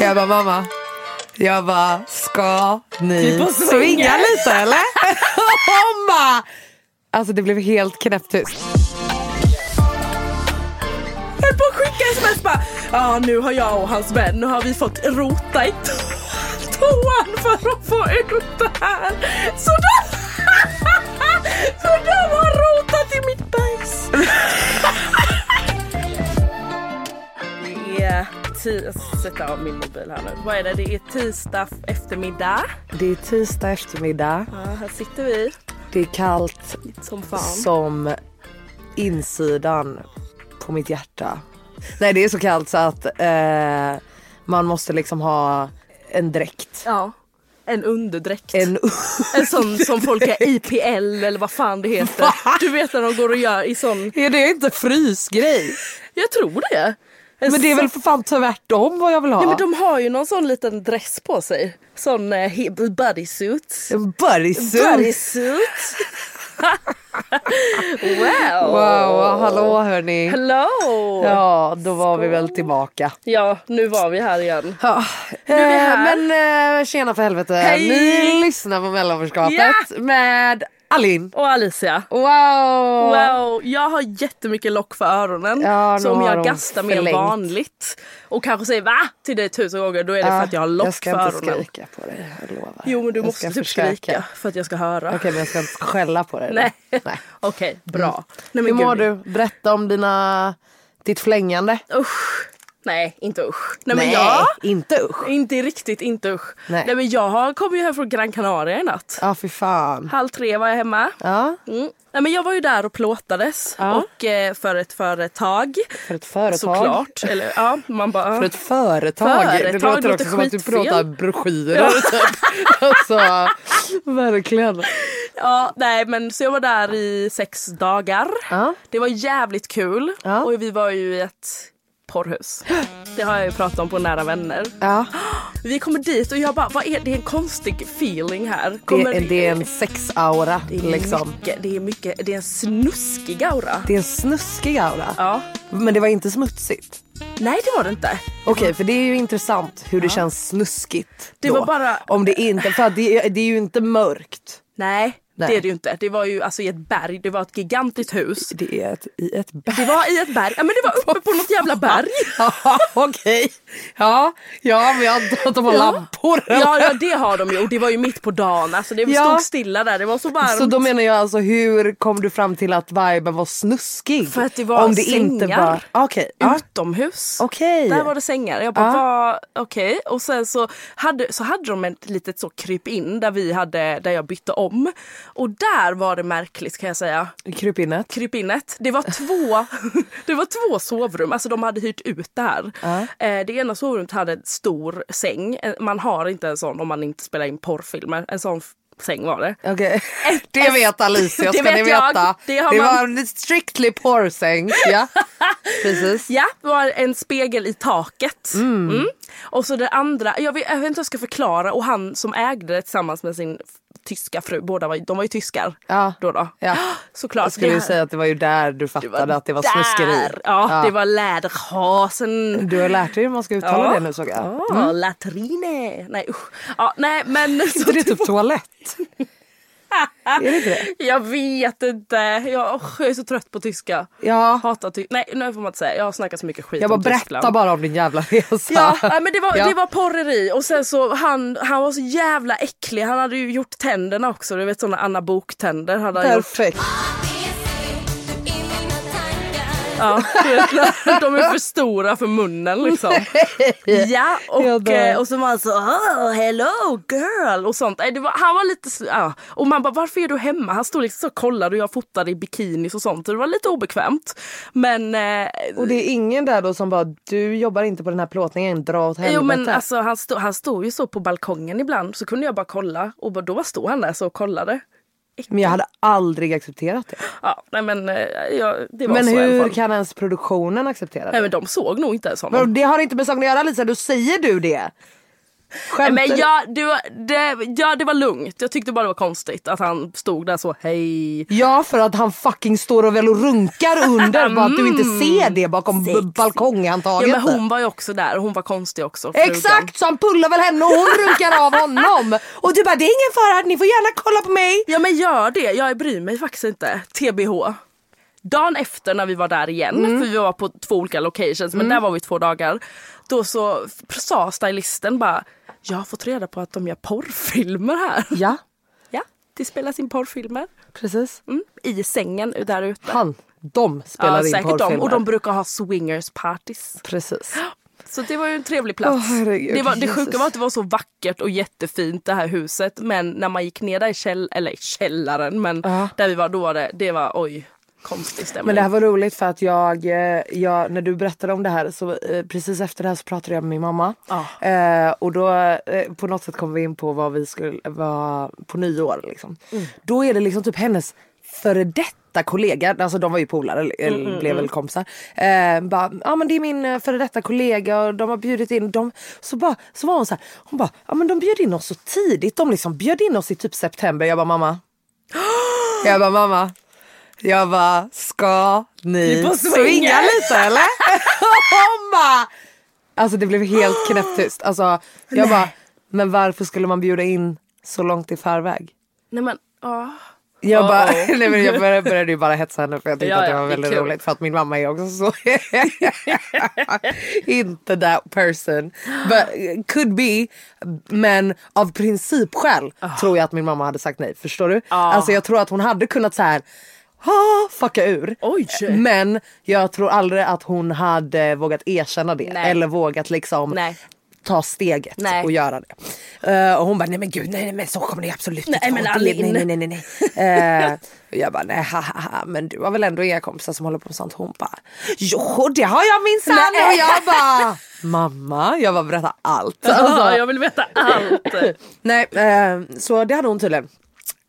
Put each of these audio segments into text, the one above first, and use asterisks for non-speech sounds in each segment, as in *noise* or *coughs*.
Jag bara, mamma. Jag bara, ska ni Typ swinga swinga. lite eller? *laughs* Hon bara, alltså det blev helt knäpptyst. höll på att skicka sms bara Ja nu har jag och hans vän, nu har vi fått rota i to- *laughs* toan för att få ut det här. Så de, *laughs* så de har rotat i mitt bajs. Jag ska sätta av min mobil här nu. Vad är det? Det är tisdag eftermiddag. Det är tisdag eftermiddag. Ja, här sitter vi Det är kallt som fan. som insidan på mitt hjärta. Nej det är så kallt så att eh, man måste liksom ha en dräkt. Ja. En underdräkt. En, En sån som folk är IPL eller vad fan det heter. Du vet när de går och gör i sån... är det inte frysgrej? Jag tror det. En Men det är väl för fan tvärtom vad jag vill ha. Ja, men de har ju någon sån liten dress på sig. Sån eh, he- bodysuit. En bodysuit. Bodysuit. *laughs* wow. Wow, hallå hörni. Hello. Ja, då var vi väl tillbaka. Ja, nu var vi här igen. Ja. är vi Eh, här. Men eh, tjena för helvete. Hej. Ni lyssnar på mellanförskapet med Alin. Och Alicia. Wow! Wow, jag har jättemycket lock för öronen. Ja, så om jag gastar mer förlängt. vanligt och kanske säger va till dig tusen gånger då är det för att jag har lock jag ska för inte öronen. skrika på dig, jag lovar. Jo men du Jag måste typ försöka. skrika för att jag ska höra. Okej men jag ska inte skälla på dig. Nej. *laughs* Okej, bra. Nej, Hur mår gud, du? Berätta om dina, ditt flängande. Usch. Nej, inte usch. Nej, Nej, men jag... inte usch. Inte riktigt, inte usch. Nej. Nej. men jag kom ju här från Gran Canaria i natt. Ja fy fan. Halv tre var jag hemma. Ja, Mm. Nej, men jag var ju där och plåtades Ja. och eh, för ett företag. för ett företag. Såklart. Eller ja, man bara... För ett företag. Företag det låter låter också som att du pratar broschyrer. Typ. *laughs* alltså, verkligen. Ja, nej men så jag var där i sex dagar. Ja. Det var jävligt kul Ja. och vi var ju i ett porrhus. Det har jag ju pratat om på Nära Vänner. Ja. Vi kommer dit och jag bara, vad är det? är en konstig feeling här. Det, Kommer, är- det är en sexaura det är liksom. mycket, det är mycket, det är en snuskig aura. Det är en snuskig aura. Ja. Men det var inte smutsigt. Nej det var det inte. Okej, för det är ju intressant hur det känns snuskigt. Det då. var bara- Om det inte, för det, är- det är ju inte mörkt. Nej, Nej. det är det ju inte. Det var ju alltså i ett berg, det var ett gigantiskt hus. Det är ett, i ett berg. Det var i ett berg, ja men det var uppe på något jävla *laughs* berg. Ja, Okej. Ja, ja, men jag antar att de har lampor. eller? Ja, ja det har de ju och det var ju mitt på dagen. Alltså det Ja. stod stilla där, det var så varmt. Så då menar jag alltså hur kom du fram till att viben var snuskig? För att det var Om det inte sängar. var... Okej. ja. utomhus. Okej. Där var det sängar. Jag bara, Ja. vad- okej. Och sen så hade, så hade de ett litet så kryp in där vi hade, där jag bytte om. Och där var det märkligt kan jag säga. Krypinnet. krypinnet. Det var två, *laughs* det var två sovrum, alltså de hade hyrt ut det här. Eh, det ena sovrummet hade en stor säng. Eh, Man har inte en sån om man inte spelar in porrfilmer. En sån säng var det. Okej, *laughs* det vet Alicia *laughs* Det ska vet ni jag. veta. Det har det man- var en strictly porrsäng. Ja, precis. Ja, det var en spegel i taket. Mm. Och så det andra, jag vet, jag vet inte hur jag ska förklara. Och han som ägde det tillsammans med sin tyska fru, båda var, de var ju tyskar. Ja. Då då. Ja. *gasps* Såklart. Jag skulle ju Det- säga att det var ju där du fattade att det var snuskeri. där. Ja, det var läderhasen. Du har lärt dig hur man ska uttala Ja. det nu såg jag. Ja, latrine. Nej usch. Ja, nej men. *laughs* så det typ toalett? *laughs* *laughs* är det inte det? Jag vet inte. Jag, usch, jag är så trött på tyska. Ja. Hatar ty- Nej, nu får man inte säga. Jag har snackat så mycket skit Jag bara om berätta Tyskland. bara om din jävla resa. Ja, men det var, Ja. det var porreri och sen så han, han var så jävla äcklig. Han hade ju gjort tänderna också. Du vet såna Anna Bok-tänder hade han gjort. Ja, de är för stora för munnen liksom. Ja, *laughs* och, eh, och så var han så oh, hello girl och sånt. Det var, han var lite ja. Och man bara varför är du hemma? Han stod liksom så och kollade och jag fotade i bikinis och sånt. Det var lite obekvämt. Men, eh, Och det är ingen där då som bara, du jobbar inte på den här plåtningen, dra åt helvete. jo, men alltså, han, stod, han stod ju så på balkongen ibland så kunde jag bara kolla och då stod han där så och kollade. Men jag hade aldrig accepterat det. Ja, nej men eh, ja, det var Men så hur kan ens produktionen acceptera det? Nej men de såg nog inte ens honom. Men det har inte med saken att göra Lisa, då säger du det. Skämtar Men du? ja det, ja, det var lugnt. Jag tyckte bara det var konstigt att han stod där så, hej. Ja för att han fucking står och väl och runkar under bara att du inte ser det bakom b- Ja, men hon var ju också där och hon var konstig också. frugan. Exakt, så han pullar väl henne och hon runkar av honom. Och du bara det är ingen fara, ni får gärna kolla på mig. Ja men gör det, jag bryr mig faktiskt inte. TBH. Dagen efter när vi var där igen, Mm. för vi var på två olika locations men där var vi två dagar. Då så sa stylisten bara, jag har fått reda på att de gör porrfilmer här. Ja, Ja, det spelas in porrfilmer. precis. Mm, I sängen där ute. Han, de spelar ja, in säkert de. porrfilmer. Och de brukar ha swingers parties. Precis. Så det var ju en trevlig plats. Herregud, det, var, det sjuka var att det var så vackert och jättefint det här huset. Men när man gick ner där i käll, eller i källaren, men Ja. där vi var då var det, det var oj, konstig stämning. Men det här var roligt för att jag, eh, jag när du berättade om det här så eh, precis efter det här så pratade jag med min mamma. Ja. Eh, och då eh, på något sätt kom vi in på vad vi skulle vara på nyår liksom. Mm. Då är det liksom typ hennes före detta kollega, alltså de var ju polare, eller Mm, blev väl kompisar. Eh, bara, ja men det är min eh, före detta kollega och de har bjudit in dem. Så, bara, så var hon så här, hon bara, ja men de bjöd in oss så tidigt. De liksom bjöd in oss i typ september. Jag bara mamma. *gasps* Jag bara mamma. Jag bara, ska Ni swinga swinga. lite eller? *laughs* Hon bara, alltså det blev helt knäpptyst. Alltså, jag bara, men varför skulle man bjuda in så långt i förväg? Nej men, ja. Jag, bara, *laughs* nej, men jag började, började ju bara hetsa henne för jag tyckte Ja, att det var väldigt kul. roligt för att min mamma är också så. *laughs* Inte that person. But could be. Men av principskäl Ah. tror jag att min mamma hade sagt nej. Förstår du? Alltså jag tror att hon hade kunnat så här ah, fucka ur. Oj. Men jag tror aldrig att hon hade vågat erkänna det. Nej. Eller vågat liksom Nej. ta steget Nej. och göra det. Eh, och hon bara, nej men gud, nej, nej men så kommer det absolut Nej, inte men. Det- Alin. nej, nej, nej, nej. nej. Eh, och jag bara, nej ha, ha, ha, men du har väl ändå inga kompisar som håller på med sånt? Hon bara, jo det har jag minsann. Nej. Och jag bara, mamma, jag bara berätta allt. Alltså, Ja, jag vill veta allt. *laughs* Nej, eh, så det hade hon tydligen.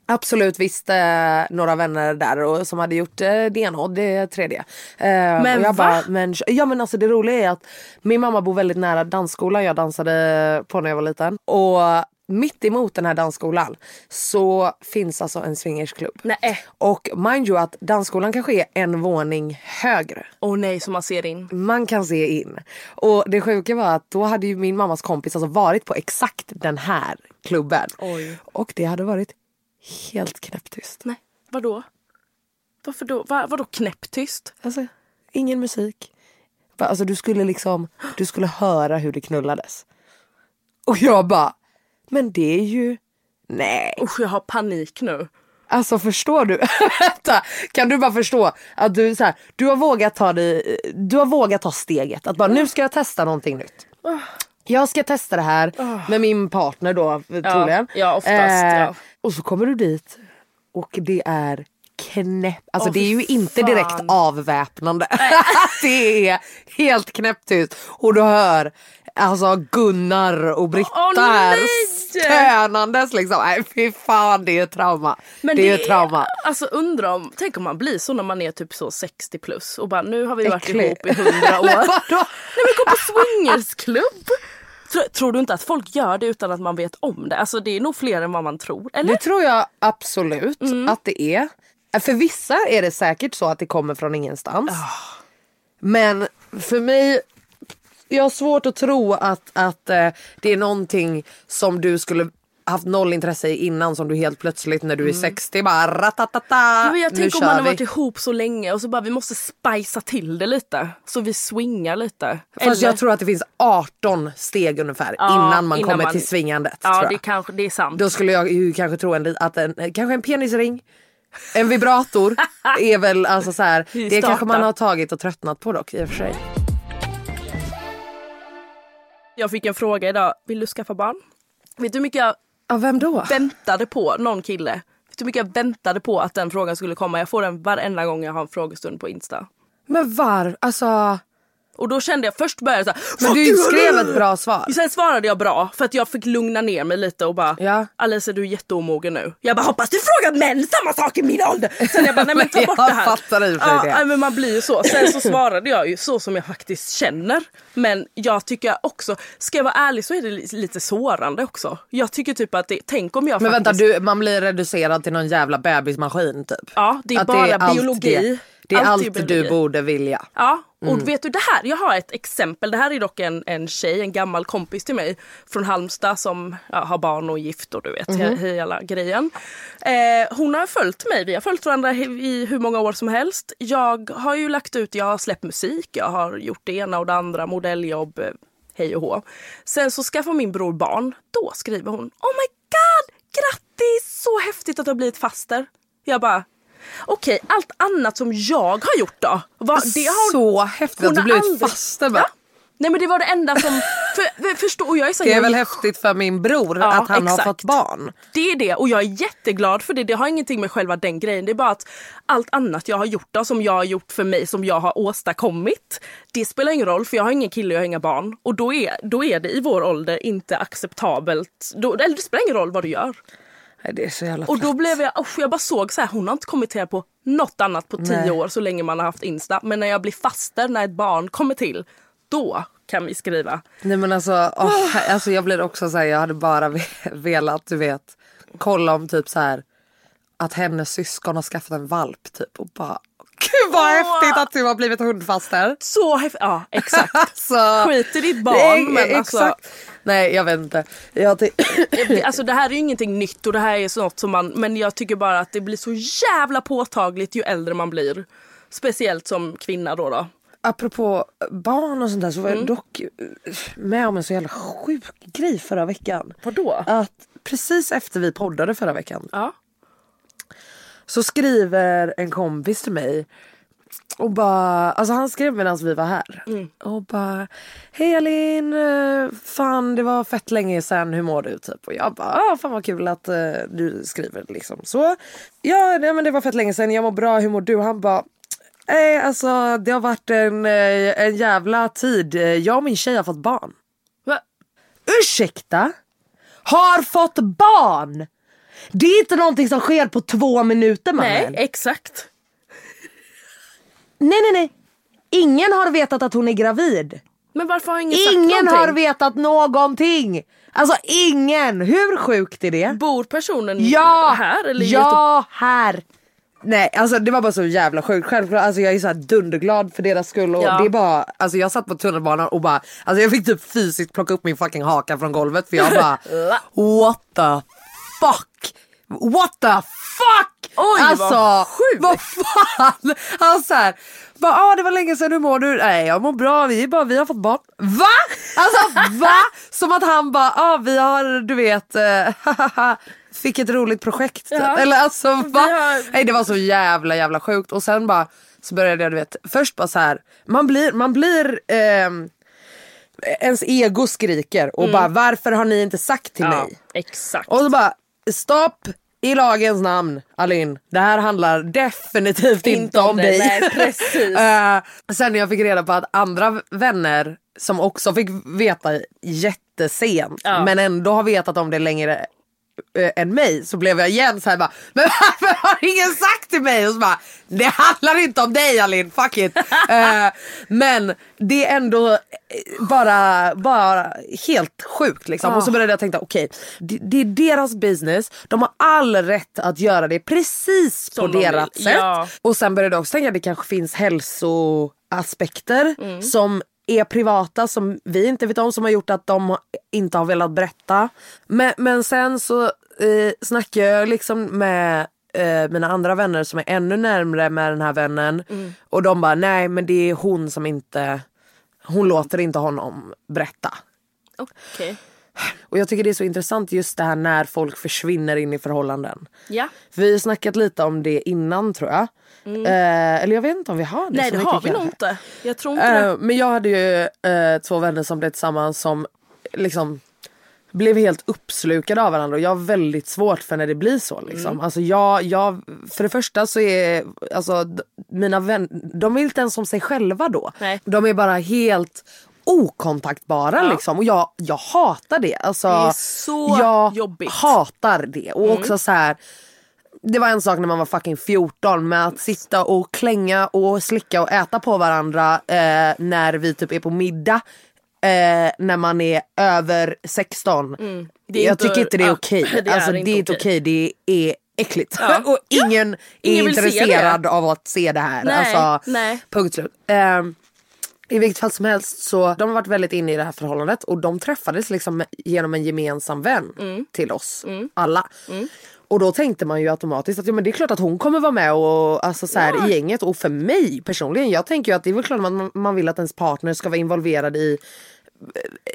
Absolut visst eh, några vänner där och, som hade gjort eh, och det tredje. Eh, Men och jag va? bara, men, ja men alltså det roliga är att min mamma bor väldigt nära dansskolan jag dansade på när jag var liten. Och mitt emot den här dansskolan så finns alltså en swingersklubb. Nej. Och mind you att dansskolan kanske är en våning högre. Åh nej, som man ser in. Man kan se in. Och det sjuka var att då hade ju min mammas kompis alltså varit på exakt den här klubben. Oj. Och det hade varit helt knäpptyst. Nej, vadå? Varför då? Va, vadå knäpptyst? Alltså, ingen musik. Alltså du skulle liksom, du skulle höra hur det knullades. Och jag bara, men det är ju, nej. Usch, jag har panik nu. Alltså förstår du? *laughs* Kan du bara förstå att du så här, du har vågat ta dig, du har vågat ta steget att bara nu ska jag testa någonting nytt. Jag ska testa det här med min partner då troligen. ja, oftast, ja. Och så kommer du dit Och det är knäpp. Alltså Åh, det är ju inte direkt fan. avväpnande. *laughs* det är helt knäpptyst. Och du hör alltså Gunnar och Britta Åh, här stönandes liksom. Nej fy fan det är trauma. Men det är ett trauma. Alltså undrar om, tänk om man blir så när man är typ så 60 plus och bara nu har vi varit Äcklig. ihop i 100 *laughs* år. Nej men gå på swingersklubb. Tror, tror du inte att folk gör det utan att man vet om det? Alltså det är nog fler än vad man tror. Eller? Det tror jag absolut Mm. att det är. För vissa är det säkert så att det kommer från ingenstans. Men för mig, jag har svårt att tro att, att eh, det är någonting som du skulle haft noll intresse i innan som du helt plötsligt när du är 60 bara ratatata, Mm. Men jag tänker om man har vi. varit ihop så länge och så bara vi måste spicea till det lite. Så vi swingar lite. Fast jag tror att det finns 18 steg ungefär Ja, innan man innan kommer man- till svingandet. Ja det kanske det är sant. Då skulle jag ju kanske tro en, att en, kanske en penisring, en vibrator *laughs* är väl alltså så här, det kanske man har tagit och tröttnat på dock i och för sig. Jag fick en fråga idag. Vill du skaffa barn? Vet du hur mycket jag Ja vem då? väntade på någon kille? Vet du hur mycket jag väntade på att den frågan skulle komma? Jag får den varenda gång jag har en frågestund på Insta. Men var, alltså. Och då kände jag först började jag såhär. Men "Fuck du you!" skrev ett bra svar. Sen svarade jag bra för att jag fick lugna ner mig lite och bara Ja. Alice du är jätteomogen nu. Jag bara hoppas du frågar män samma sak i min ålder. Sen jag bara nej men ta *laughs* Jag bort det här. fattar i ja, det. nej, men man blir ju så. Sen så svarade jag ju så som jag faktiskt känner. Men jag tycker också, ska jag vara ärlig så är det li- lite sårande också. Jag tycker typ att det, tänk om jag Men vänta faktiskt... du, man blir reducerad till någon jävla bebismaskin typ. Ja det är Att bara allt biologi. Det, det är Allt allt, du borde vilja. Ja, och Mm. vet du det här, jag har ett exempel. Det här är dock en, en tjej, en gammal kompis till mig från Halmstad som ja, har barn och gift och du vet he- hela grejen. Eh, hon har följt mig, vi har följt varandra i hur många år som helst. Jag har ju lagt ut, jag har släppt musik, jag har gjort det ena och det andra, modelljobb, hej och hå. Sen så skaffar min bror barn, då skriver hon Oh my god, grattis! Så häftigt att du har blivit faster. Jag bara Okej, allt annat som jag har gjort då? Vad, det har Så häftigt att du blivit aldrig- faster bara. Ja. Nej men det var det enda som... *laughs* För, för, förstå, och jag är så, Det är jag, väl häftigt för min bror Ja, att han exakt. har fått barn. Det är det och jag är jätteglad för det. Det har ingenting med själva den grejen. Det är bara att allt annat jag har gjort då, som jag har gjort för mig, som jag har åstadkommit. Det spelar ingen roll för jag har ingen kille, jag har inga barn. Och då är, då är det i vår ålder inte acceptabelt. Då, eller det spelar ingen roll vad du gör. Det är så jävla Och då blev jag, usch, jag bara såg så här, hon har inte kommenterat på något annat på tio Nej. år så länge man har haft Insta. Men när jag blir faster, när ett barn kommer till, då kan vi skriva. Nej men alltså, åh, he- alltså jag blir också så här, jag hade bara ve- *laughs* velat du vet kolla om typ så här att hennes syskon har skaffat en valp typ och bara Gud vad Åh. häftigt att du har blivit hundfaster. Så häftigt, ja exakt. *laughs* Alltså, Skit i ditt barn men alltså, exakt. Nej jag vet inte. Jag *laughs* alltså det här är ju ingenting nytt och det här är så något som man, men jag tycker bara att det blir så jävla påtagligt ju äldre man blir. Speciellt som kvinna då. då. Apropå barn och sånt där så var Mm. jag dock eh, med om en så jävla sjuk grej förra veckan. Vadå? Att precis efter vi poddade förra veckan Ja. Så skriver en kompis till mig och bara, alltså han skrev medan vi var här. Och bara, hej Elin, eh, fan det var fett länge sedan, hur mår du? Typ. Och jag bara, ah, fan vad kul att eh, du skriver liksom så. Ja, nej, men det var fett länge sedan, jag mår bra, hur mår du? Han bara, eh, alltså det har varit en, eh, en jävla tid, jag och min tjej har fått barn. Va? Ursäkta? Har fått barn? Det är inte någonting som sker på två minuter mannen. Nej, exakt. Nej, nej, nej. Ingen har vetat att hon är gravid. Men varför har ingen sagt Ingen någonting? har vetat någonting. Alltså ingen. Hur sjukt är det? Bor personen Ja! här eller ja, här. Nej, alltså det var bara så jävla sjukt. Självklart, alltså jag är så här dunderglad för deras skull. Och Ja. det är bara, alltså jag satt på tunnelbanan och bara, alltså jag fick typ fysiskt plocka upp min fucking haka från golvet för jag bara, *laughs* what the fuck? What the fuck? Oj, vad alltså, sjukt. vad fan? Han så här, bara, ah, det var länge sedan, hur mår du? Nej jag mår bra, vi, bara, vi har fått barn. Va? Alltså va? Som att han bara, ah, vi har du vet, eh, *laughs* fick ett roligt projekt. Ja. Eller alltså va? har- Nej det var så jävla jävla sjukt och sen bara så började jag du vet, först bara så här, man blir, man blir ehm, ens ego skriker och bara varför har ni inte sagt till Mm. Ja, mig? exakt. Och så bara stopp, i lagens namn, Alin, det här handlar definitivt inte, om, det, dig. nej, *laughs* precis. Eh, sen när jag fick reda på att andra vänner som också fick veta jättesent Ja. men ändå har vetat om det längre eh, än mig så blev jag igen så här bara Men varför har ingen sagt till mig? Och så bara, det handlar inte om dig Alin, fuck it. *laughs* Eh, men det är ändå eh, bara, bara helt sjukt liksom. Och så började jag tänka okej det, det är deras business, de har all rätt att göra det precis på de deras vill, sätt. ja. Och sen började jag också tänka att det kanske finns hälsoaspekter Mm. som är privata som vi inte vet om som har gjort att de inte har velat berätta. Men, men sen så eh, snackade jag liksom med eh, mina andra vänner som är ännu närmre med den här vännen Mm. och de bara nej men det är hon som inte hon låter inte honom berätta. Okej. Och jag tycker det är så intressant just det här när folk försvinner in i förhållanden. Ja. Vi har snackat lite om det innan tror jag. Eh, eller jag vet inte om vi har det Mm. Nej det mycket har vi nog kanske. inte. Jag tror inte Eh, det. men jag hade ju eh, två vänner som blev tillsammans som liksom blev helt uppslukade av varandra och jag har väldigt svårt för när det blir så. Liksom. Mm. Alltså jag, jag, för det första så är alltså, mina vänner, de är inte ens som sig själva då. Nej. De är bara helt okontaktbara liksom och jag, jag hatar det. Alltså, Det är så jag jobbigt. hatar det och Mm. också så här det var en sak när man var fucking 14 med att sitta och klänga och slicka och äta på varandra eh, när vi typ är på middag. Eh, när man är över 16. Mm. Jag inte- tycker inte det är ja, okej. *laughs* det är alltså, det inte är inte okej. okej, det är äckligt. Ja. *laughs* och ingen är Ingen intresserad av att se det här. Nej, alltså, nej. Punkt slut. Eh, I vilket fall som helst så de har varit väldigt inne i det här förhållandet och de träffades liksom genom en gemensam vän Mm. till oss alla. Och då tänkte man ju automatiskt att ja, men det är klart att hon kommer vara med och, alltså, så här, i gänget. Och för mig personligen, jag tänker ju att det är väl klart att man, man vill att ens partner ska vara involverad i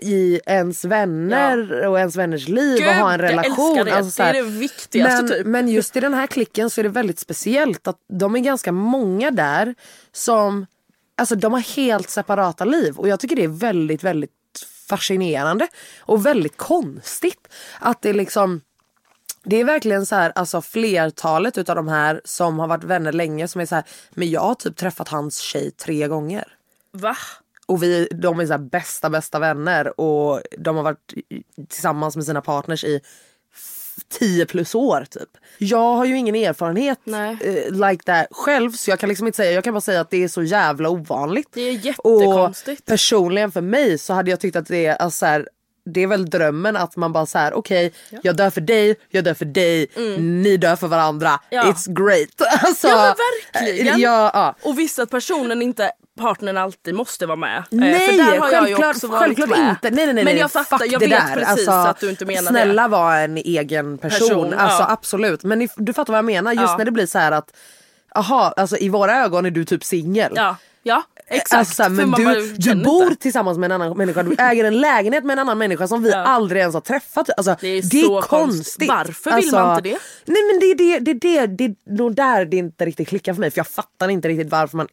i ens vänner och ens vänners liv och ha en Gud, jag relation. älskar det. Alltså, så här. Det är det viktigaste, men, typ. Men just i den här klicken så är det väldigt speciellt att de är ganska många där som Alltså de har helt separata liv och jag tycker det är väldigt, väldigt fascinerande och väldigt konstigt att det liksom det är verkligen så här, alltså flertalet utav de här som har varit vänner länge som är så här, men jag har typ träffat hans tjej tre gånger. Va? Och vi, de är så här bästa bästa vänner och de har varit tillsammans med sina partners i f- 10 plus år typ. Jag har ju ingen erfarenhet eh, like that själv så jag kan liksom inte säga, jag kan bara säga att det är så jävla ovanligt. Det är jättekonstigt. Och personligen för mig så hade jag tyckt att det är alltså så här, det är väl drömmen att man bara så här: okej jag dör för dig, jag dör för dig, ni dör för varandra. Mm. Ja. It's great. *laughs* Alltså, Ja men verkligen. eh, Ja, ja. Och visst att personen inte, partnern alltid måste vara med. Eh, Nej, för där har jag ju självklart, självklart inte. Nej, nej, nej, men jag fattar, jag vet där. precis Alltså, att du inte menar Snälla det. var en egen person. Person, alltså, ja. Absolut. Men du fattar vad jag menar. Just Ja. när det blir så här att Aha, alltså i våra ögon är du typ singel. Ja, ja exakt. Alltså, men du, du känner bor tillsammans med en annan människa, du *laughs* äger en lägenhet med en annan människa som vi Ja. aldrig ens har träffat. Alltså, Det är det är konstigt. Varför vill alltså, man inte det? Nej men det är det, det, det, det är nog där det inte riktigt klickar för mig för jag fattar inte riktigt varför man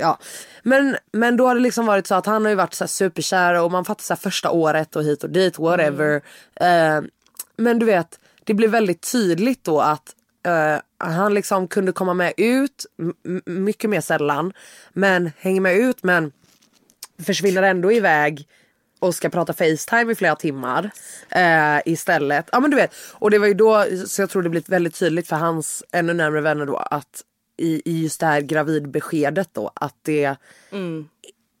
Ja. Men, men då har det liksom varit så att han har ju varit så superkär och man fattar så första året och hit och dit whatever. Mm. Eh, men du vet det blev väldigt tydligt då att eh, han liksom kunde komma med ut mycket mer sällan. Men hänger med ut men försvinner ändå iväg och ska prata Facetime i flera timmar eh, istället. Ja men du vet. Och det var ju då så jag tror det blivit väldigt tydligt för hans ännu närmare vänner då att i, i just det här gravidbeskedet då att det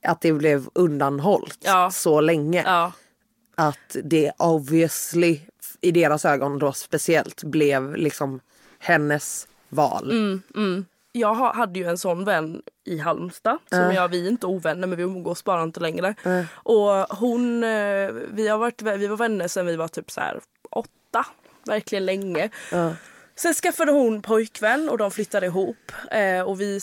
att det blev undanhållt Ja. så länge. Ja. Att det obviously i deras ögon då speciellt blev liksom hennes val. Mm. Jag ha- hade ju en sån vän i Halmstad. Som jag, vi är inte ovänner men vi umgås bara inte längre. Och hon, eh, vi, har varit, vi var vänner sedan vi var typ så här åtta. Verkligen länge. Sen skaffade hon pojkvän och de flyttade ihop. Eh, och vi,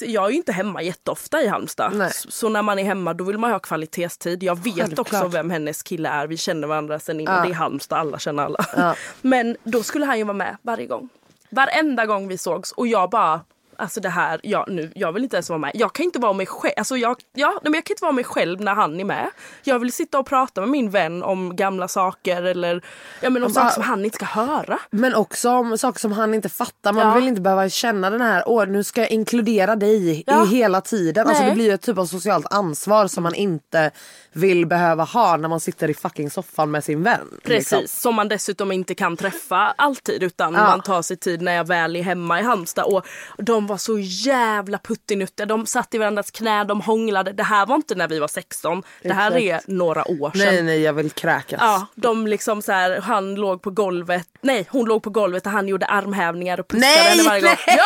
jag är ju inte hemma jätteofta i Halmstad. Nej. S- Så när man är hemma då vill man ha kvalitetstid. Jag vet Självklart. också vem hennes kille är. Vi känner varandra sen innan. Det är Halmstad, alla känner alla. *laughs* Men då skulle han ju vara med varje gång. Varenda gång vi sågs och jag bara Alltså det här, ja, nu, jag vill inte ens vara med. Jag kan inte vara mig själv. Alltså jag, ja, men jag kan inte vara mig själv när han är med. Jag vill sitta och prata med min vän om gamla saker eller ja, men om Och saker bara- som han inte ska höra. Men också om saker som han inte fattar. Man Ja. vill inte behöva känna den här, åh nu ska jag inkludera dig Ja. i hela tiden. Alltså det blir ju ett typ av socialt ansvar som man inte vill behöva ha när man sitter i fucking soffan med sin vän. Precis, liksom. som man dessutom inte kan träffa alltid utan Ja. man tar sig tid när jag väl är hemma i Halmstad. Och de var så jävla puttinuttiga. De satt i varandras knä, de hånglade. Det här var inte när vi var 16. Det här är några år sedan. Nej nej jag vill kräkas. Ja, de liksom så här, han låg på golvet, nej hon låg på golvet och han gjorde armhävningar och pussade Nej, henne varje gång. nej! Ja,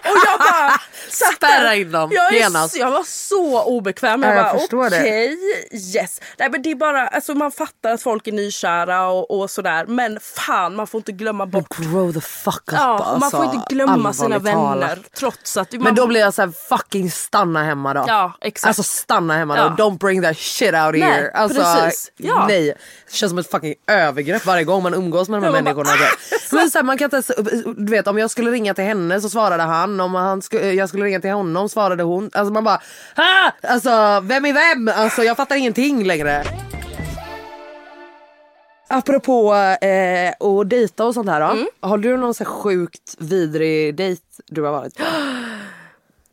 *laughs* och jag bara satt. Spärra in dem jag, genast. jag var så obekväm. Jag Ja, jag bara okej, yes. Nej men det är bara, alltså man fattar att folk är nykära och, och sådär men fan man får inte glömma bort Grow the fuck up Ja, alltså. man får inte glömma sina vänner talat. trots att man, Men då blir jag såhär fucking stanna hemma då. Ja, exakt. Alltså stanna hemma då. Ja. Don't bring that shit out Nej, here. Alltså, precis. Ja. Nej. Det känns som ett fucking övergrepp varje gång man umgås med de här människorna. Men så här, man kan inte du vet om jag skulle ringa till henne så svarade han. Om han skulle, jag skulle ringa till honom svarade hon. Alltså man bara ah! Alltså vem är vem? Alltså jag fattar ingenting längre. Apropå eh, dejta och sånt här då. Mm. Har du någon så sjukt vidrig dejt du har varit på? *gasps*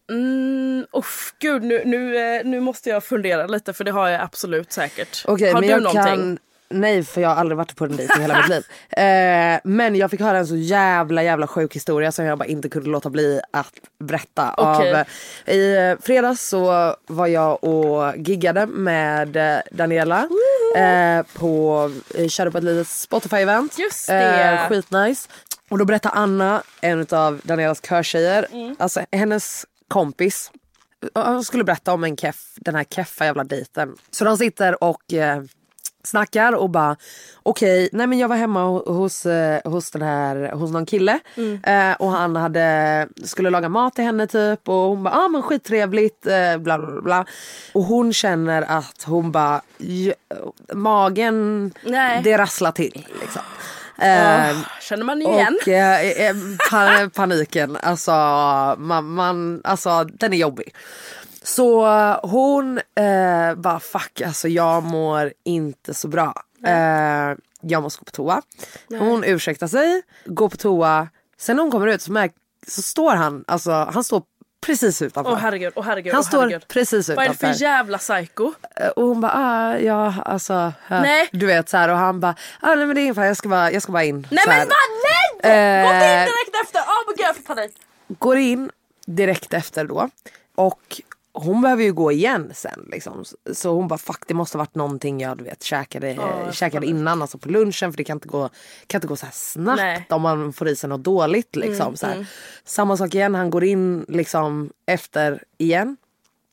Mm, uff, gud nu, nu, eh, nu måste jag fundera lite för det har jag absolut säkert. Okej, har du jag någonting? kan... Nej för jag har aldrig varit på en dejt i hela mitt liv. *laughs* Eh, men jag fick höra en så jävla jävla sjuk historia som jag bara inte kunde låta bli att berätta. Okej. Av, I eh, fredags så var jag och giggade med eh, Daniela. Eh, på, eh, körde på ett litet Spotify-event. Just det. Eh, skitnice. Och då berättade Anna, en av Danielas körtjejer, Mm. alltså hennes kompis hon skulle berätta om en keff, den här keffa jävla dejten. Så de sitter och eh, snackar och bara okej, nej men jag var hemma ho- hos, eh, hos den här, hos någon kille eh, och han hade, skulle laga mat till henne typ och hon bara, ah men skittrevligt, eh, bla bla bla. Och hon känner att hon bara, magen, Nej. det rasslar till liksom. Eh, Känner man igen? och eh, pa- paniken, alltså, man, man, alltså den är jobbig. Så eh, hon eh, bara fuck alltså jag mår inte så bra. Eh, jag måste gå på toa. Hon ursäktar sig, går på toa. Sen när hon kommer ut så, märk, så står han, alltså han står precis utanför. Åh herregud, åh herregud, han åh står herregud. precis Vad är det utanför. för jävla psycho? Eh, Och hon bara, ah, ja alltså. eh, Nej. Du vet så här och han bara, ah, nej men det är ingen fara jag ska bara, jag ska bara in. Nej så men vad, nej! Gå inte in Eh, direkt efter! Åh men gud jag får panik. går in direkt efter då och hon behöver ju gå igen sen liksom. Så hon bara fuck det måste ha varit någonting jag du vet käkade, käkade innan alltså på lunchen för det kan inte gå, kan inte gå så här snabbt Nej. Mm, om man får i sig något dåligt liksom. så här. Samma sak igen, han går in liksom efter igen.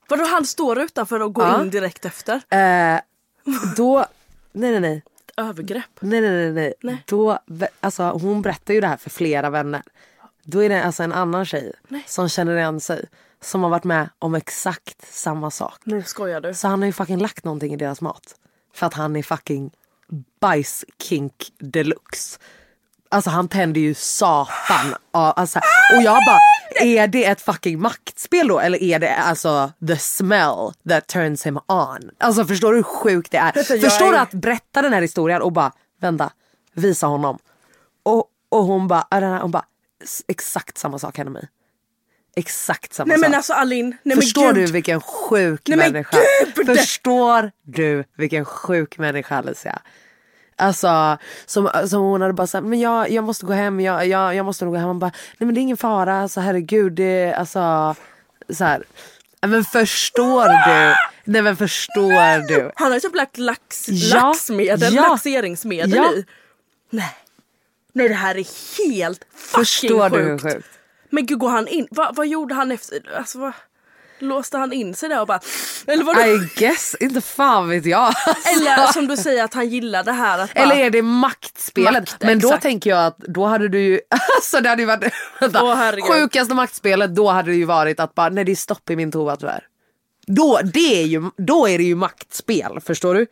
Vadå han står utanför och går Ja. in direkt efter? Eh, då, nej nej nej. Övergrepp. Nej nej nej. nej. Nej. Då, alltså, hon berättar ju det här för flera vänner. Då är det alltså en annan tjej Nej. som känner igen sig. Som har varit med om exakt samma sak. Nu skojar du. Så han har ju fucking lagt någonting i deras mat. För att han är fucking bajskink deluxe. Alltså han tänder ju satan. Alltså, och jag bara, är det ett fucking maktspel då? Eller är det alltså the smell that turns him on? Alltså förstår du hur sjukt det är? förstår du att berätta den här historien och bara, vänta, visa honom. Och, och hon bara, hon bara, "S- exakt samma sak hände mig. Exakt samma Nej sak. men alltså Alin, nej Förstår men du vilken sjuk Nej, människa? Förstår du vilken sjuk människa Alicia? Alltså som, som hon hade bara sagt, men jag, jag måste gå hem, jag, jag, jag måste nog gå hem. Man bara, nej men det är ingen fara, alltså herregud, det alltså så här. Men förstår du? Nej men förstår du? Han har ju typ lagt lax, Ja, laxmedel, ja, laxeringsmedel ja. i. Nej. Nej det här är helt fucking Förstår du hur sjukt. Men gud går han in, vad, vad gjorde han efter, alltså vad, låste han in sig där och bara, eller vadå? I guess, inte fan vet jag. Alltså. Eller som du säger att han gillar det här att bara, Eller är det maktspelet? Makt, men då exakt. tänker jag att då hade du ju, *laughs* alltså det hade ju varit, vänta, herregud. sjukaste maktspelet då hade det ju varit att bara, nej det är stopp i min toa tyvärr. Då, det är ju, då är det ju maktspel, förstår du?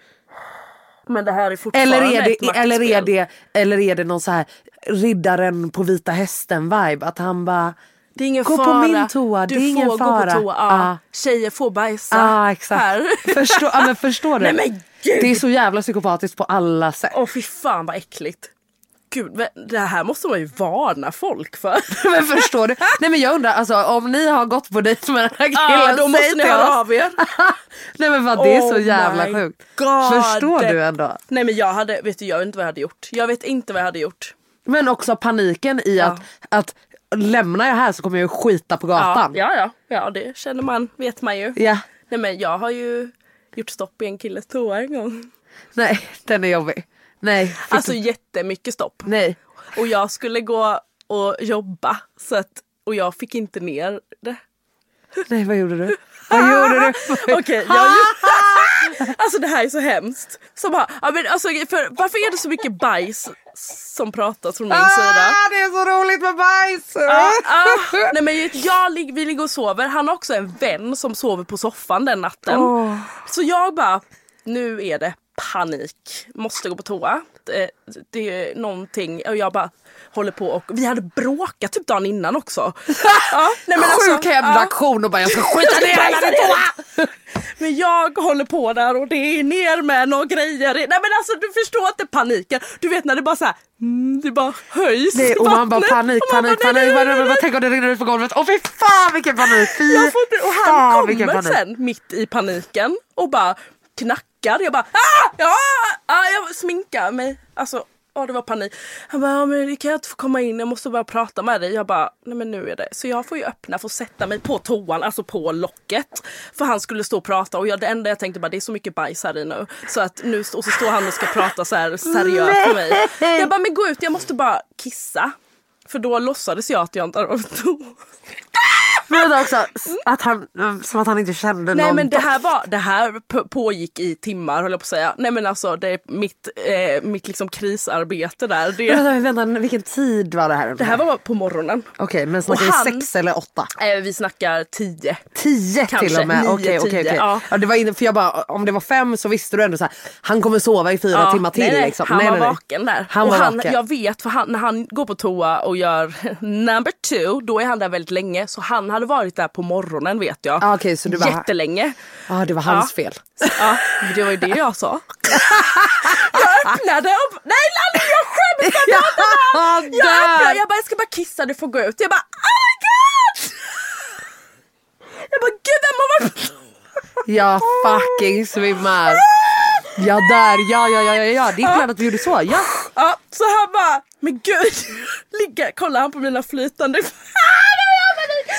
Men det här är fortfarande Eller är, ett det, eller, är det, eller är det någon så här riddaren på vita hästen vibe? Att han bara, Det är ingen Gå på fara. min toa, du det är ingen får fara. gå på toa. Ja. Tjejer får bajsa Ja, exakt. här. Förstå, ja, men förstår *laughs* du? Nej men gud! Det är så jävla psykopatiskt på alla sätt. Åh fy fan vad äckligt. Gud, det här måste man ju varna folk för. *laughs* Men förstår du? Nej men jag undrar, alltså, om ni har gått på dejt med den här killen, Ja, då måste ni höra av er. *laughs* Nej men vad det är så Oh jävla sjukt. God. Förstår du ändå? Nej men jag hade, vet du jag vet inte vad jag hade gjort. Jag vet inte vad jag hade gjort. Men också paniken i att, att lämnar jag här så kommer jag ju skita på Ja, gatan. ja, ja, ja det känner man, vet man ju. Ja. Nej men jag har ju gjort stopp i en killes toa en gång. Nej, den är jobbig. Nej, fick Alltså du- jättemycket stopp. nej. Och jag skulle gå och jobba så att, och jag fick inte ner det. Nej, vad gjorde du? Vad gjorde du? *laughs* Okej, jag ju- *laughs* Alltså det här är så hemskt. Så bara, ja, men alltså, för, varför är det så mycket bajs som pratas från min sida? Ah, det är så roligt med bajs! Ah, ah. Nej men jag, vi ligger och sover, han har också en vän som sover på soffan den natten. Så jag bara, nu är det panik, måste gå på toa. Det, det är någonting, och jag bara håller på och vi hade bråkat typ dagen innan också. *laughs* Ja, nej, men alltså, Sjuk jävla ja. och bara jag ska skita ner hela din toa! *laughs* Men jag håller på där och det är ner med några grejer. Nej men alltså du förstår inte paniken. Du vet när det bara så här, mm, det bara höjs. Nej, och man bara panik, panik, panik. Vad- Tänk om det rinner ut på golvet. Åh fy fan vilken panik! Fy Jag får inte, och han kommer sen mitt i paniken och bara knackar. Jag bara ah, ja, ah, jag sminkar mig. Alltså Ja det var panik. Han bara, ja, men kan jag inte få komma in? Jag måste bara prata med dig. Jag bara, nej men nu är det. Så jag får ju öppna för att sätta mig på toan, alltså på locket. För han skulle stå och prata och jag, det enda jag tänkte bara, det är så mycket bajs här i nu. Så att nu, och så står han och ska prata så här seriöst med mig. Jag bara, men gå ut, jag måste bara kissa. För då låtsades jag att jag inte hade varit på toa. Men också att han, som att han inte kände Nej någon men det här, var, det här pågick i timmar höll jag på att säga. Nej men alltså det är mitt, eh, mitt liksom krisarbete där. Det, Vänta, vänta, vilken tid var det här? det här var på morgonen. Okej, men snackar vi han- sex eller åtta? Eh, vi snackar tio. Tio Kanske, till och med? Okej, okej, okej. ja. Ja, det var inne, för jag bara, om det var fem så visste du ändå så här, han kommer sova i fyra Ja, timmar till. nej, liksom. Han nej, var nej, vaken där. Han och var han, vaken. Jag vet för han, när han går på toa och gör *laughs* number two, då är han där väldigt länge. Så han hade varit där på morgonen vet jag. Ah, okej, så du bara- Jättelänge. Ja, det var hans Ja. fel. Ja, det var ju det jag sa. *laughs* jag öppnade och... Nej Lalli jag skäms! Ja, *laughs* Jag öppnade, där! jag bara jag ska bara kissa, du får gå ut. Jag bara oh my god! Jag bara gud vem har varit Jag fucking svimmar. Ja där, ja ja ja ja, ja. det är klart att vi gjorde så. Ja. Ja, så han bara, men gud, *laughs* ligger, kollar han på mina flytande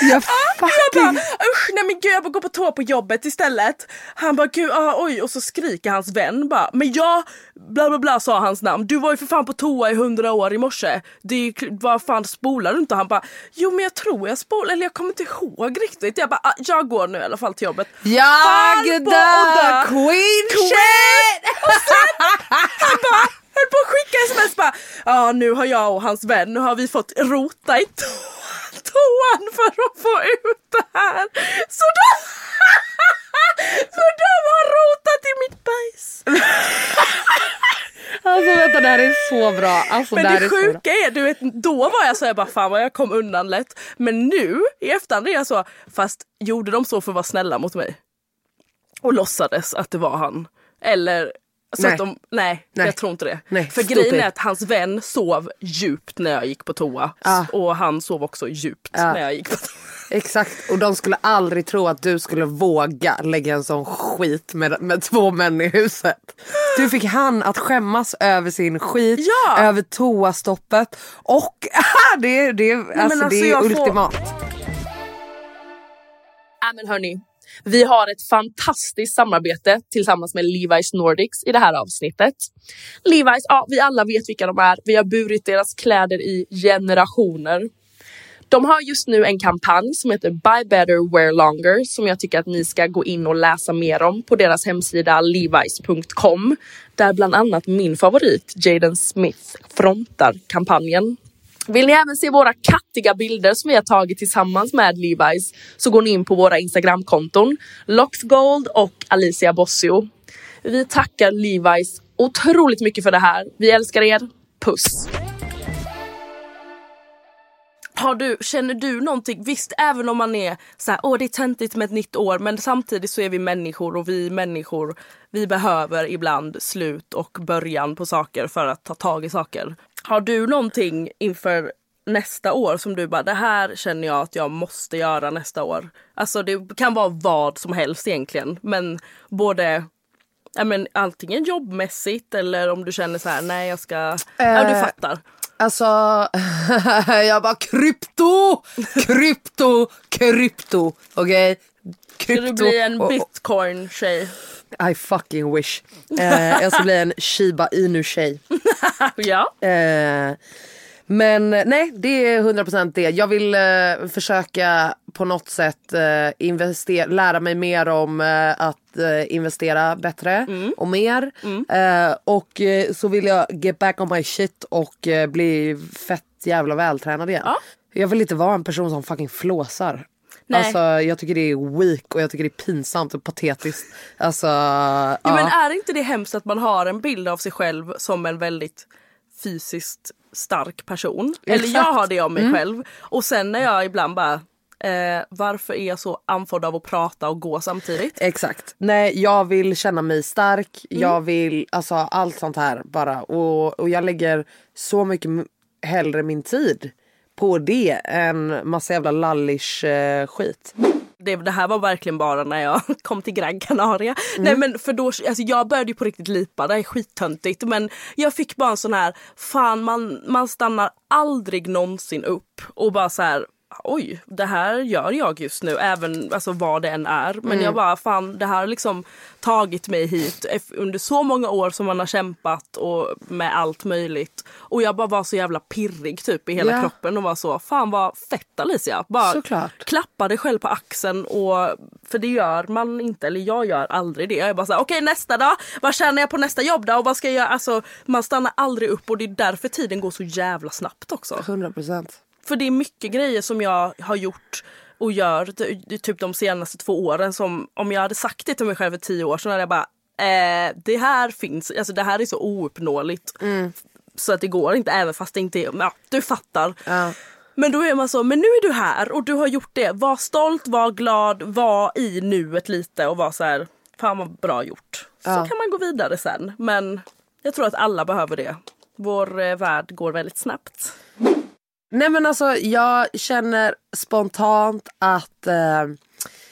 Jag Jag fucking... bara usch nej men gud jag bara går på tå på jobbet istället. Han bara gud ah, oj och så skriker hans vän bara men jag bla bla bla sa hans namn. Du var ju för fan på toa i hundra år i morse. Det är ju, vad fan spolar du inte? Han bara jo men jag tror jag spolar eller jag kommer inte ihåg riktigt. Jag bara ah, jag går nu i alla fall till jobbet. Jag! Odda. Queen Queen! shit! *laughs* Han bara höll på att skicka sms bara ja nu har jag och hans vän nu har vi fått rota i to- *laughs* toan för att få ut det här. Så de, *laughs* så de har rotat i mitt bajs. *laughs* Alltså vänta det här är så bra. Alltså, Men det, det är sjuka är, du vet, då var jag så jag bara fan vad jag kom undan lätt. Men nu i efterhand är jag så, fast gjorde de så för att vara snälla mot mig? Och låtsades att det var han? Eller så Nej. att de, nej, Nej. jag tror inte det. Nej, för stupid. grejen är att hans vän sov djupt när jag gick på toa. Ja. Och han sov också djupt när jag gick på toa. Exakt, och de skulle aldrig tro att du skulle våga lägga en sån skit med, med två män i huset. Du fick han att skämmas över sin skit, Ja. över toastoppet och *laughs* det, det, alltså, alltså, det är jag får- ultimat. Ja, men hörni, vi har ett fantastiskt samarbete tillsammans med Levi's Nordics i det här avsnittet. Levi's, ja, vi alla vet vilka de är. Vi har burit deras kläder i generationer. De har just nu en kampanj som heter Buy Better Wear Longer som jag tycker att ni ska gå in och läsa mer om på deras hemsida levis.com där bland annat min favorit Jaden Smith frontar kampanjen. Vill ni även se våra kattiga bilder som vi har tagit tillsammans med Levi's så går ni in på våra Instagramkonton Loxgold och Alicia Bossio. Vi tackar Levi's otroligt mycket för det här. Vi älskar er. Puss! Har du, känner du någonting, visst även om man är så här, åh det är töntigt med ett nytt år men samtidigt så är vi människor och vi människor vi behöver ibland slut och början på saker för att ta tag i saker. Har du någonting inför nästa år som du bara, det här känner jag att jag måste göra nästa år? Alltså det kan vara vad som helst egentligen men både Ja, men antingen jobbmässigt eller om du känner så här, nej jag ska... ja du Eh, fattar. Alltså, *laughs* jag bara krypto, krypto, krypto. Okej? Ska du bli en bitcoin-tjej? I fucking wish. Eh, jag ska bli en shiba inu-tjej. *laughs* ja. Eh, men nej, det är 100% det. Jag vill eh, försöka på något sätt eh, investera, lära mig mer om eh, att eh, investera bättre och mer. Eh, och så vill jag get back on my shit och bli fett jävla vältränad igen. Ja. Jag vill inte vara en person som fucking flåsar. Nej. Alltså jag tycker det är weak och jag tycker det är pinsamt och patetiskt. Alltså, Ja, ja. Men är inte det hemskt att man har en bild av sig själv som en väldigt fysiskt stark person? Eller jag Exakt. har det om mig själv. Och sen när jag ibland bara, eh, varför är jag så andfådd av att prata och gå samtidigt? Exakt. Nej, jag vill känna mig stark. Mm. Jag vill, alltså allt sånt här bara. Och, och jag lägger så mycket hellre min tid på det än massa jävla lallish eh, skit. Det, det här var verkligen bara när jag *laughs* kom till Gran Canaria. Mm. Nej men för då, alltså jag började ju på riktigt lipa, det är skittöntigt. Men jag fick bara en sån här, fan man, man stannar aldrig någonsin upp och bara så här. Oj, det här gör jag just nu, även alltså, vad det än är. Men Mm. jag bara, fan det här har liksom tagit mig hit under så många år som man har kämpat och med allt möjligt. Och jag bara var så jävla pirrig typ i hela Ja. kroppen och var så, fan vad fett Alicia. Bara Såklart. klappa dig själv på axeln och för det gör man inte, eller jag gör aldrig det. Jag är bara såhär, okej nästa dag, vad tjänar jag på nästa jobb då? Och vad ska jag göra? Alltså man stannar aldrig upp och det är därför tiden går så jävla snabbt också. 100%. För det är mycket grejer som jag har gjort och gör typ de senaste två åren som om jag hade sagt det till mig själv för tio år sedan hade jag bara eh, det här finns, alltså det här är så ouppnåeligt. Så att det går inte även fast det inte är, ja du fattar. Ja. Men då är man så, men nu är du här och du har gjort det. Var stolt, var glad, var i nuet lite och var så här, fan vad bra gjort. Så Ja. kan man gå vidare sen. Men jag tror att alla behöver det. Vår eh, värld går väldigt snabbt. Nej men alltså jag känner spontant att eh,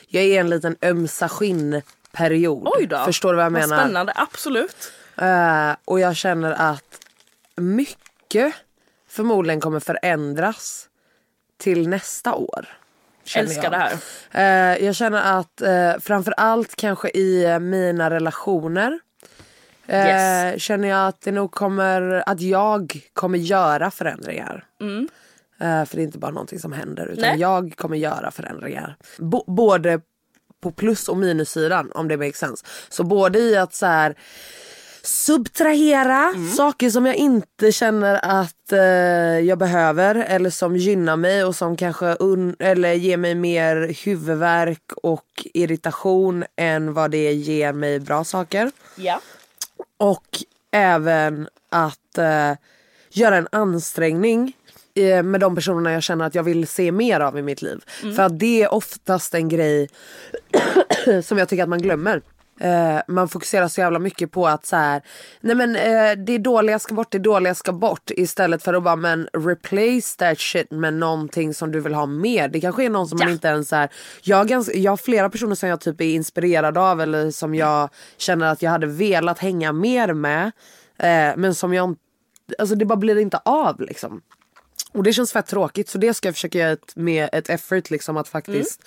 jag är i en liten ömsa skinn period. Oj då. Förstår du vad jag Vad menar? Spännande, absolut. Eh, och jag känner att mycket förmodligen kommer förändras till nästa år. känner Älskar jag. det här. Eh, jag känner att uh, framför allt kanske i mina relationer eh, Yes. känner jag att det nog kommer att jag kommer göra förändringar. Eh, för det är inte bara någonting som händer utan Nej. jag kommer göra förändringar. Bo- både på plus och minussidan om det makes sense. Så både i att så här subtrahera saker som jag inte känner att eh, jag behöver eller som gynnar mig och som kanske eller ger mig mer huvudvärk och irritation än vad det ger mig bra saker. Ja. Och även att eh, göra en ansträngning eh, med de personerna jag känner att jag vill se mer av i mitt liv. För att det är oftast en grej *clears throat* som jag tycker att man glömmer. Eh, man fokuserar så jävla mycket på att så här, nej men eh, det dåliga ska bort, det dåliga ska bort. Istället för att bara men replace that shit med någonting som du vill ha mer. Det kanske är någon som man inte ens är. Jag har, ganska, jag har flera personer som jag typ är inspirerad av eller som jag känner att jag hade velat hänga mer med. Eh, men som jag inte, alltså det bara blir inte av liksom. Och det känns fett tråkigt så det ska jag försöka göra ett, med ett effort liksom att faktiskt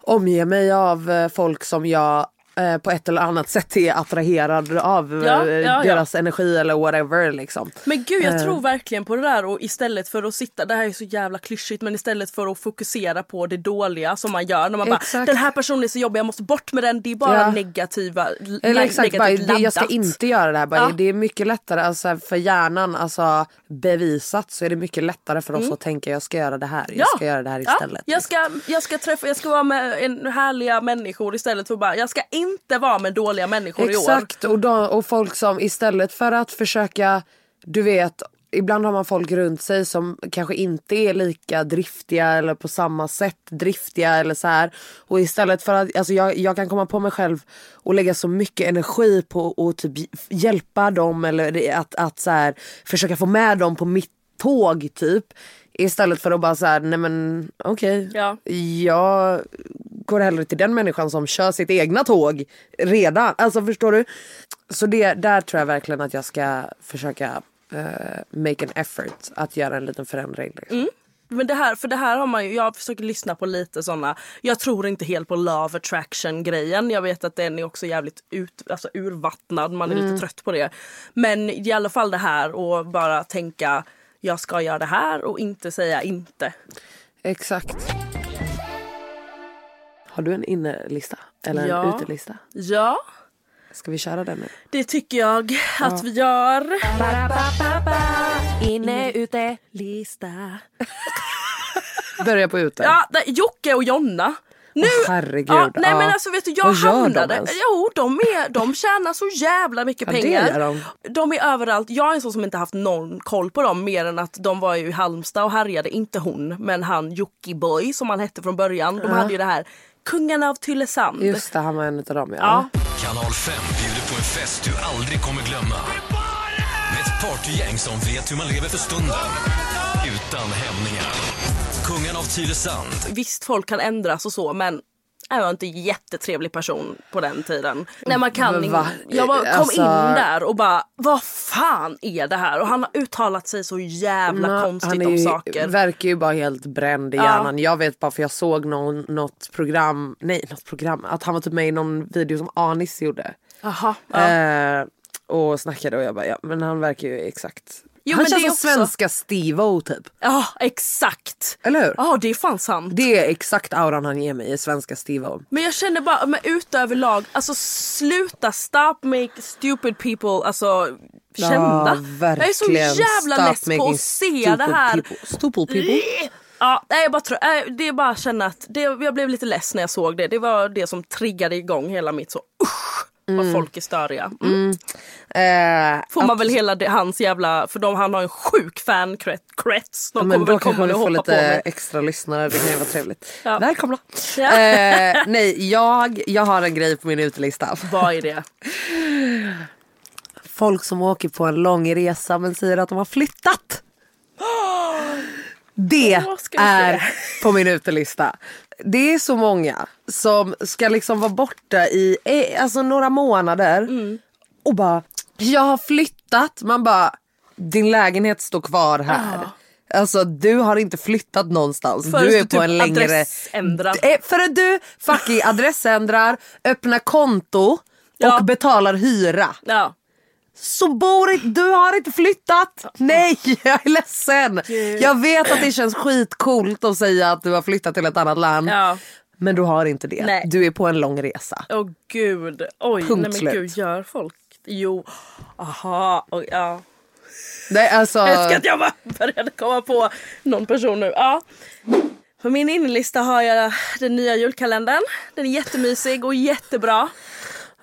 omge mig av eh, folk som jag eh, på ett eller annat sätt är attraherad av Ja, eh, ja, ja. deras energi eller whatever liksom. Men gud jag Eh. tror verkligen på det där och istället för att sitta, det här är så jävla klyschigt men istället för att fokusera på det dåliga som man gör när man bara Exakt. den här personen är så jobbig jag måste bort med den, det är bara Ja. negativa, Eller exakt, bara, det, jag ska inte göra det här. Bara, Ja. Det är mycket lättare alltså, för hjärnan, alltså bevisat så är det mycket lättare för oss att tänka jag ska göra det här, jag ska göra det här istället. Ja, jag, ska, jag ska träffa, jag ska vara med en härliga människor istället för bara, jag ska inte vara med dåliga människor i år. Exakt, och, de, och folk som istället för att försöka, du vet, ibland har man folk runt sig som kanske inte är lika driftiga eller på samma sätt driftiga eller så här. Och istället för att, alltså jag, jag kan komma på mig själv och lägga så mycket energi på att typ hjälpa dem eller att, att så här, försöka få med dem på mitt tåg typ. Istället för att bara säga nej men okej. Okay. Ja. Jag går hellre till den människan som kör sitt egna tåg redan. Alltså förstår du? Så det, där tror jag verkligen att jag ska försöka uh, make an effort att göra en liten förändring. Liksom. Mm. Men det här, för det här har man ju, jag försöker lyssna på lite såna, jag tror inte helt på love attraction grejen. Jag vet att den är också jävligt ut, alltså urvattnad, man är mm. lite trött på det. Men i alla fall det här och bara tänka jag ska göra det här och inte säga inte. Exakt. Har du en innelista? Eller en ja. utelista? Ja. Ska vi köra den nu? Det tycker jag att ja. vi gör. Inne, ute, lista. Börja på ute. Ja, Jocke och Jonna. Nu, oh, herregud. Ja, nej men alltså vet du jag Vad hamnade. De jo de, är, de tjänar så jävla mycket ja, pengar. De. de. är överallt. Jag är en sån som inte haft någon koll på dem mer än att de var ju i Halmstad och härjade. Inte hon men han Jockiboi som han hette från början. De hade ju det här Kungarna av Tylösand. Just det, han var en av dem ja. ja. Kanal 5 bjuder på en fest du aldrig kommer glömma. Med ett partygäng som vet hur man lever för stunden. Utan hämningar. Kungarna av Tylösand. Visst, folk kan ändras och så, men jag var inte jättetrevlig person på den tiden. Nej man kan inte. Jag bara kom alltså... in där och bara vad fan är det här? Och han har uttalat sig så jävla Nå, konstigt om saker. Han verkar ju bara helt bränd i ja. hjärnan. Jag vet bara för jag såg någon, något program, nej något program, att han var typ med i någon video som Anis gjorde. Aha, ja. eh, och snackade och jag bara ja men han verkar ju exakt Jo, han känns som också... svenska Steve-O typ. Ja exakt. Eller hur? Ja det är fan sant. Det är exakt auran han ger mig i svenska Steve-O. Men jag känner bara, men utöverlag, alltså sluta stop make stupid people alltså kända. Ja, jag är så jävla less på att se det här. People. Stupid people. Ja, jag bara tror, det är bara att känna att det, jag blev lite less när jag såg det. Det var det som triggade igång hela mitt så usch mm. vad folk är störiga. Mm. Mm. Eh, Får man väl hela det, hans jävla, för de, han har en sjuk fan-krets. De men då kanske du får lite extra lyssnare, det kan ju vara trevligt. Ja. Välkomna! Ja. Eh, nej, jag, jag har en grej på min utelista. Vad är det? Folk som åker på en lång resa men säger att de har flyttat. *gasps* Det är på min utelista det är så många som ska liksom vara borta i eh, alltså några månader mm. och bara jag har flyttat. Man bara din lägenhet står kvar här. Ah. Alltså du har inte flyttat någonstans. För du är på typ en längre... Eh, för att du fucking adressändrar, öppnar konto ja. och betalar hyra. Ja. Så bor du har inte flyttat! Nej, *laughs* jag är ledsen. Gud. Jag vet att det känns skitcoolt att säga att du har flyttat till ett annat land. Ja. Men du har inte det. Nej. Du är på en lång resa. Åh oh, gud. Oj, Punkt nej, men slut. gud, gör folk? Jo, aha, oh, ja. Nej, alltså... Jag älskar att jag bara *laughs* började komma på någon person nu. Ja. På min inlista har jag den nya julkalendern. Den är jättemysig och jättebra.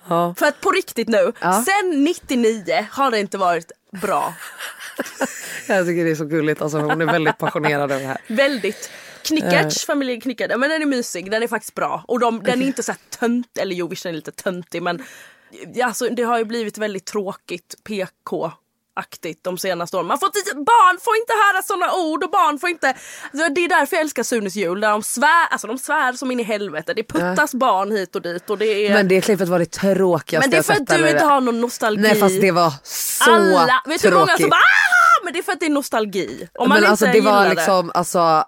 Ja. För att på riktigt nu, ja. sen 99 har det inte varit bra. *laughs* jag tycker det är så gulligt, alltså, hon är väldigt passionerad över det här. Väldigt. Knickertz, uh. familjen Knickertz, men den är mysig, den är faktiskt bra. Och de, den är inte så tönt, eller jo visst den är lite töntig men alltså, det har ju blivit väldigt tråkigt PK aktigt de senaste åren. Man får inte, barn får inte höra sådana ord och barn får inte... Alltså, det är därför jag älskar Sunes jul. Där de svär, alltså de svär som in i helvete. Det puttas ja. barn hit och dit. Och det är... Men det klippet var det tråkigaste Men det är för att du inte har någon nostalgi. Nej fast det var så Alla, vet hur många som bara ah! Men det är för att det är nostalgi. Om man men alltså det var liksom, det. alltså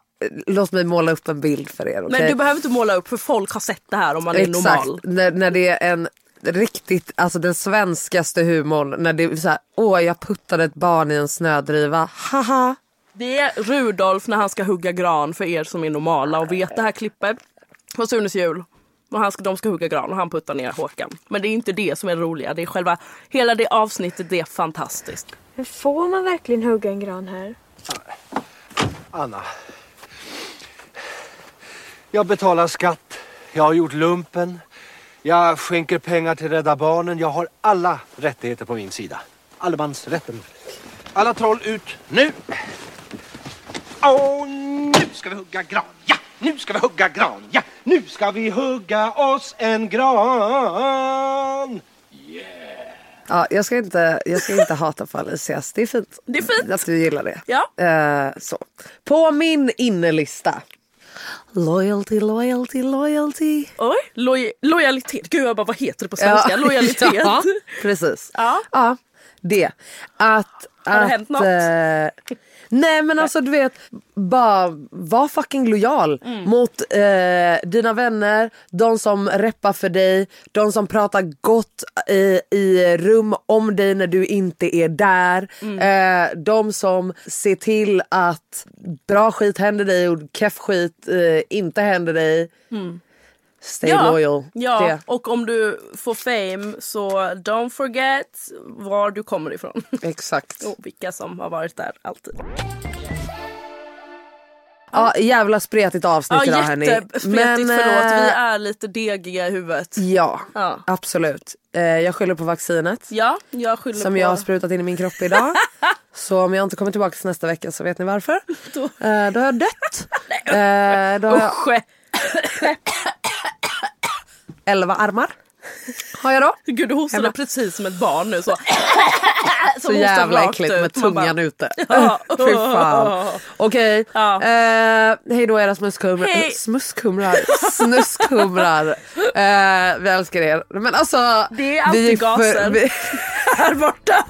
Låt mig måla upp en bild för er. Okay? Men du behöver inte måla upp för folk har sett det här om man är Exakt. normal. När, när det är en riktigt, alltså den svenskaste humorn när det är så här, åh jag puttade ett barn i en snödriva, haha. Det är Rudolf när han ska hugga gran för er som är normala och vet det här klippet. På Sunes jul. Och han ska, de ska hugga gran och han puttar ner Håkan. Men det är inte det som är det roliga. Det är själva, hela det avsnittet det är fantastiskt. Men får man verkligen hugga en gran här? Anna. Jag betalar skatt. Jag har gjort lumpen. Jag skänker pengar till Rädda Barnen. Jag har alla rättigheter på min sida. Allemansrätten. Alla troll ut nu! Och nu ska vi hugga gran, ja! Nu ska vi hugga gran, ja! Nu ska vi hugga oss en gran! Ja, jag, ska inte, jag ska inte hata på Alicias. Det är fint. Det är fint. Att du gillar det. Ja. Eh, så. På min innelista. Loyalty, loyalty, loyalty. Oj, loj lojalitet. Gud jag bara, vad heter det på svenska? *laughs* Lojalitet. ja, precis. Ja. ja, det. Att, Har det att, hänt något? eh, nej men alltså du vet, bara var fucking lojal Mm. mot eh, dina vänner, de som reppar för dig, de som pratar gott i, i rum om dig när du inte är där. Mm. Eh, de som ser till att bra skit händer dig och keff skit eh, inte händer dig. Stay loyal. Mm. Ja, Det. och om du får fame så don't forget var du kommer ifrån. *laughs* Exakt. och vilka som har varit där alltid. Ja, jävla spretigt avsnitt Ja, idag hörni. Men, förlåt. eh, Vi är lite degiga i huvudet. Ja, Ja. absolut. Eh, jag skyller på vaccinet Ja, jag skyller som på... jag har sprutat in i min kropp idag. *laughs* så om jag inte kommer tillbaka nästa vecka så vet ni varför. *laughs* Då- Eh, då har jag dött. Eh, då har jag! *coughs* *coughs* elva armar. Har jag då. Gud du hostade Hemma. precis som ett barn nu så. Så jävla äckligt ut. med Man bara- tungan ute. Ja. *laughs* Fy fan. Okej. Ja. Eh, hej då era smuskhumrar. Hej. Smuskhumrar. Snuskhumrar. *laughs* Eh, vi älskar er. Men alltså. Det är alltid vi gaser. *laughs* vi, Här borta.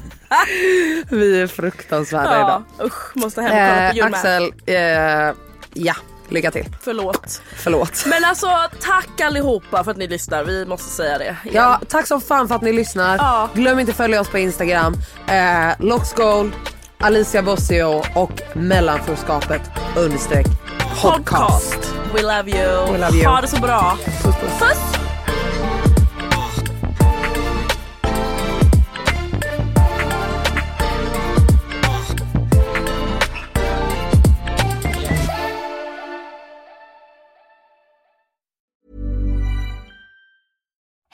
vi är fruktansvärda idag. Ja, usch, måste hem och kolla på Eh. Axel, eh, ja, lycka till. Förlåt. Förlåt. Men alltså tack allihopa för att ni lyssnar. Vi måste säga det. igen. Ja, tack som fan för att ni lyssnar. Ja. Glöm inte följa oss på Instagram. Eh, Loxgold, Alicia Bossio och mellanforskapet understreck podcast. We love you. We love you. Ha det så bra. Puss, puss. Puss.